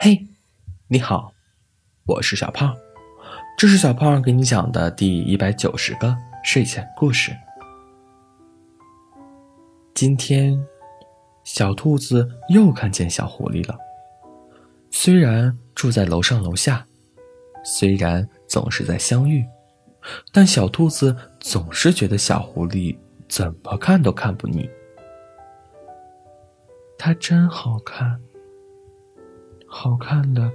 嘿，你好，我是小胖，这是小胖给你讲的第一百九十个睡前故事。今天，小兔子又看见小狐狸了。虽然住在楼上楼下，虽然总是在相遇，但小兔子总是觉得小狐狸怎么看都看不腻。它真好看。好看的，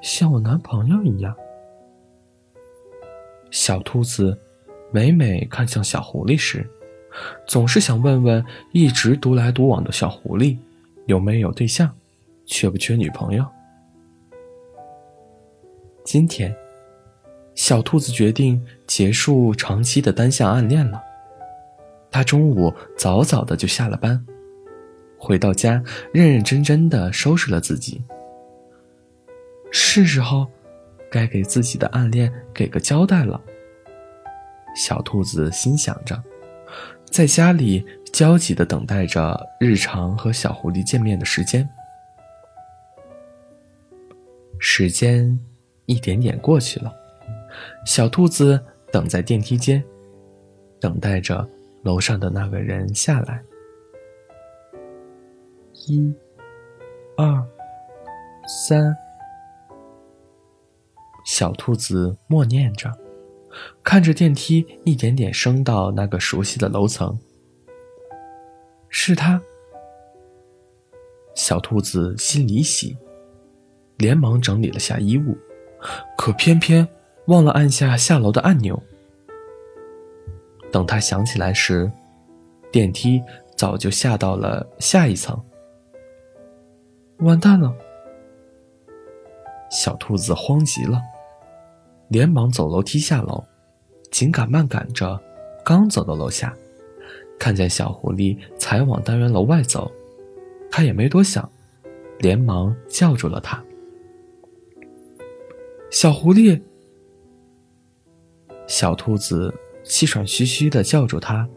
像我男朋友一样。小兔子每每看向小狐狸时，总是想问问一直独来独往的小狐狸，有没有对象，缺不缺女朋友。今天，小兔子决定结束长期的单向暗恋了。他中午早早的就下了班，回到家，认认真真的收拾了自己。是时候，该给自己的暗恋给个交代了。小兔子心想着，在家里焦急的等待着日常和小狐狸见面的时间。时间一点点过去了，小兔子等在电梯间，等待着楼上的那个人下来。一、二、三。小兔子默念着，看着电梯一点点升到那个熟悉的楼层。是他。小兔子心里喜，连忙整理了下衣物，可偏偏忘了按下下楼的按钮。等他想起来时，电梯早就下到了下一层。完蛋了！小兔子慌极了。连忙走楼梯下楼，紧赶慢赶着，刚走到楼下，看见小狐狸才往单元楼外走，他也没多想，连忙叫住了他。小狐狸，小兔子气喘吁吁的叫住他。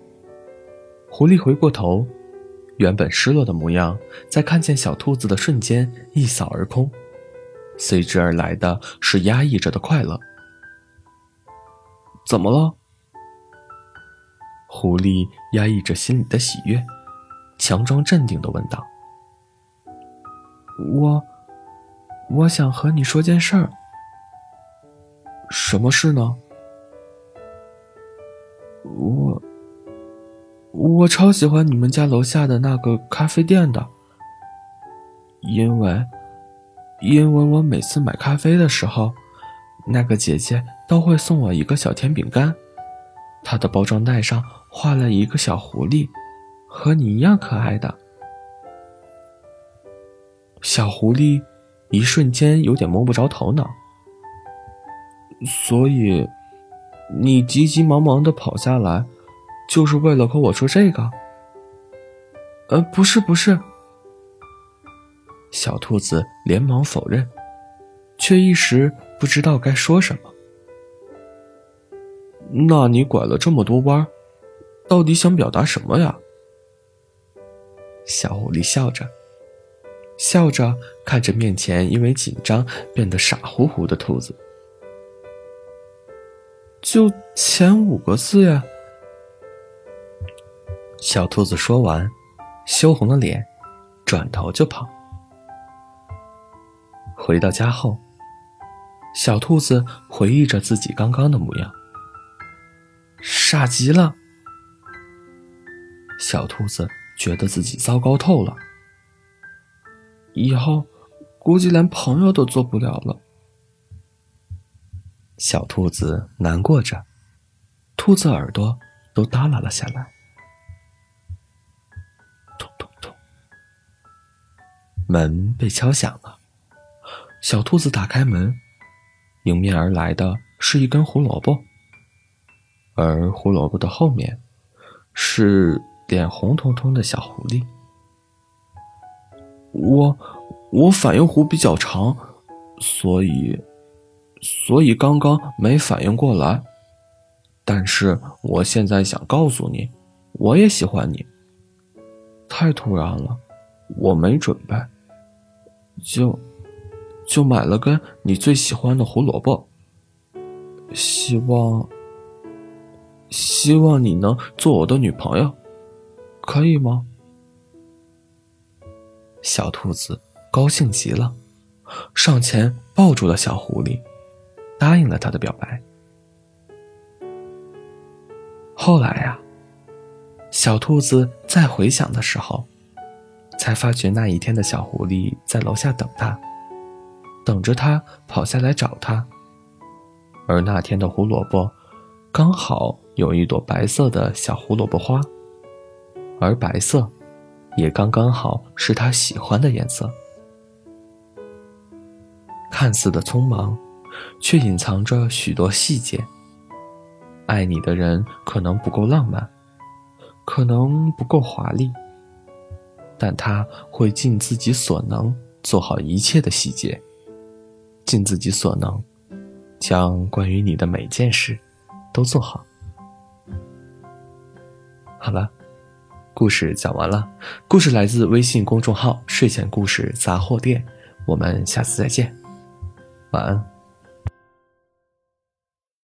狐狸回过头，原本失落的模样，在看见小兔子的瞬间一扫而空，随之而来的是压抑着的快乐。怎么了？狐狸压抑着心里的喜悦，强装镇定的问道：“我，我想和你说件事儿。什么事呢？我，我超喜欢你们家楼下的那个咖啡店的，因为，因为我每次买咖啡的时候，那个姐姐。”都会送我一个小甜饼干，它的包装袋上画了一个小狐狸，和你一样可爱的。小狐狸一瞬间有点摸不着头脑，所以你急急忙忙的跑下来，就是为了和我说这个？呃，不是，不是。小兔子连忙否认，却一时不知道该说什么。那你拐了这么多弯，到底想表达什么呀？小狐狸笑着，笑着看着面前因为紧张变得傻乎乎的兔子。就前五个字呀。小兔子说完，羞红了脸，转头就跑。回到家后，小兔子回忆着自己刚刚的模样。傻极了，小兔子觉得自己糟糕透了，以后估计连朋友都做不了了。小兔子难过着，兔子耳朵都耷拉了下来。咚咚咚，门被敲响了，小兔子打开门，迎面而来的是一根胡萝卜。而胡萝卜的后面，是脸红彤彤的小狐狸。我，我反应弧比较长，所以，所以刚刚没反应过来。但是我现在想告诉你，我也喜欢你。太突然了，我没准备，就，就买了根你最喜欢的胡萝卜。希望，希望你能做我的女朋友，可以吗？小兔子高兴极了，上前抱住了小狐狸，答应了他的表白。后来呀，小兔子再回想的时候，才发觉那一天的小狐狸在楼下等它，等着他跑下来找他。而那天的胡萝卜，刚好有一朵白色的小胡萝卜花，而白色，也刚刚好是他喜欢的颜色。看似的匆忙，却隐藏着许多细节。爱你的人可能不够浪漫，可能不够华丽，但他会尽自己所能做好一切的细节，尽自己所能。将关于你的每件事都做好。好了，故事讲完了。故事来自微信公众号“睡前故事杂货店”。我们下次再见，晚安。